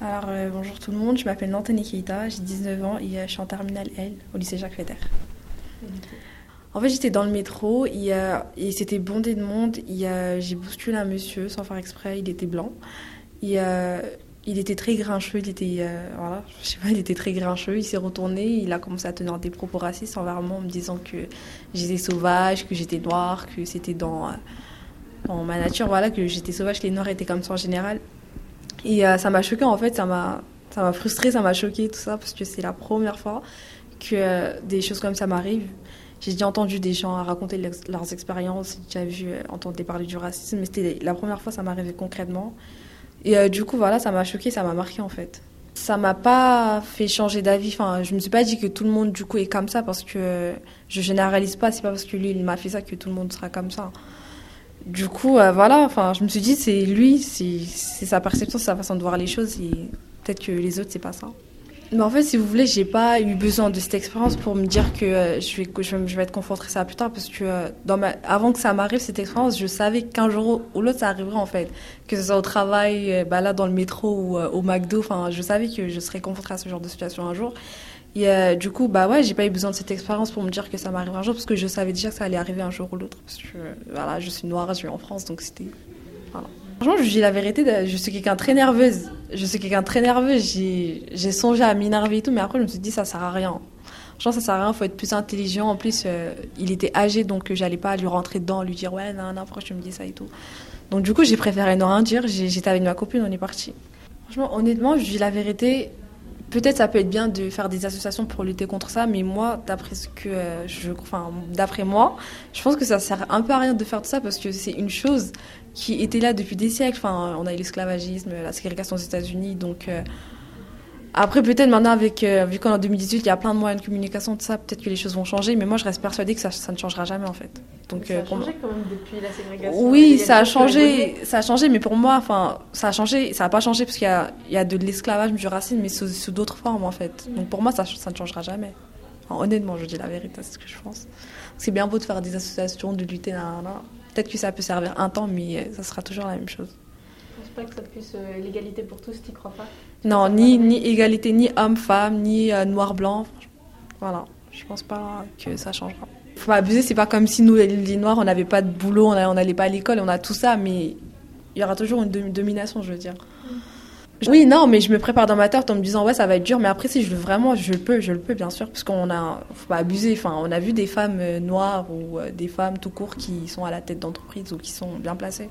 Alors, euh, bonjour tout le monde, je m'appelle Nantane Keita, j'ai 19 ans et euh, je suis en terminale L au lycée Jacques Fédère. En fait, j'étais dans le métro et, euh, c'était bondé de monde. J'ai bousculé un monsieur sans faire exprès, il était blanc. Euh, il était très grincheux, il était, voilà, je sais pas, il était très grincheux. Il s'est retourné, il a commencé à tenir des propos racistes envers moi en me disant que j'étais sauvage, que j'étais noire, que c'était dans, dans ma nature, voilà, que j'étais sauvage, que les noirs étaient comme ça en général. Et euh, ça m'a choqué en fait, ça m'a ça frustré, ça m'a choqué tout ça parce que c'est la première fois que euh, des choses comme ça m'arrivent. J'ai déjà entendu des gens raconter leurs, expériences, j'ai déjà vu euh, entendre parler du racisme, mais c'était la première fois que ça m'arrivait concrètement. Et du coup voilà, ça m'a choqué, ça m'a marqué en fait. Ça m'a pas fait changer d'avis. Enfin, je me suis pas dit que tout le monde du coup est comme ça parce que je généralise pas. C'est pas parce que lui il m'a fait ça que tout le monde sera comme ça. Du coup, euh, voilà, enfin, je me suis dit, c'est lui, c'est sa perception, sa façon de voir les choses, et peut-être que les autres, c'est pas ça. Mais en fait, si vous voulez, j'ai pas eu besoin de cette expérience pour me dire que euh, je, vais, être confrontée à ça plus tard, parce que euh, avant que ça m'arrive, cette expérience, je savais qu'un jour ou l'autre, ça arriverait en fait. Que ce soit au travail, euh, bah, là, dans le métro ou au McDo, enfin, je savais que je serais confrontée à ce genre de situation un jour. Et du coup, bah ouais, j'ai pas eu besoin de cette expérience pour me dire que ça m'arriverait un jour, parce que je savais déjà que ça allait arriver un jour ou l'autre. Parce que, voilà, je suis noire, je vis en France, donc c'était. Voilà. Franchement, je dis la vérité, je suis quelqu'un très nerveuse. Je suis quelqu'un très nerveux. J'ai songé à m'énerver et tout, mais après, je me suis dit, ça sert à rien. Franchement, ça sert à rien, faut être plus intelligent. En plus, euh, il était âgé, donc euh, j'allais pas lui rentrer dedans, lui dire, ouais, non, non, pourquoi tu me dis ça et tout. Donc, du coup, j'ai préféré ne rien dire. J'étais avec ma copine, on est parti. Franchement, honnêtement, je dis la vérité. Peut-être ça peut être bien de faire des associations pour lutter contre ça, mais moi, d'après ce que euh, je, enfin, d'après moi, je pense que ça sert un peu à rien de faire tout ça parce que c'est une chose qui était là depuis des siècles. Enfin, on a eu l'esclavagisme, la ségrégation aux États-Unis, donc euh, après peut-être maintenant avec euh, vu qu'en 2018 il y a plein de moyens de communication tout ça, peut-être que les choses vont changer, mais moi je reste persuadée que ça, ça ne changera jamais en fait. Donc ça euh, a moi- changé quand même depuis la ségrégation. oui, ça a changé, ça a changé, mais pour moi, enfin, ça a changé, ça n'a pas changé parce qu'il y y a de l'esclavage, du racisme, mais sous, sous d'autres formes en fait. Donc pour moi, ça, ça ne changera jamais. Enfin, honnêtement, je dis la vérité, c'est ce que je pense. C'est bien beau de faire des associations, de lutter, peut-être que ça peut servir un temps, mais euh, ça sera toujours la même chose. Je pense pas que ça puisse euh, l'égalité pour tous, t'y crois pas? Non, ni, ni égalité, ni homme-femme, ni euh, noir-blanc. Voilà, je pense pas que ça changera. Faut pas abuser, c'est pas comme si nous, les, noirs, on n'avait pas de boulot, on n'allait pas à l'école, on a tout ça, mais il y aura toujours une dom- domination, je veux dire. Oui, non, mais je me prépare dans ma tête en me disant, ouais, ça va être dur, mais après, si je veux vraiment, je le peux, je le peux, bien sûr, parce qu'on a, faut pas abuser, enfin, on a vu des femmes euh, noires ou euh, des femmes tout court qui sont à la tête d'entreprise ou qui sont bien placées.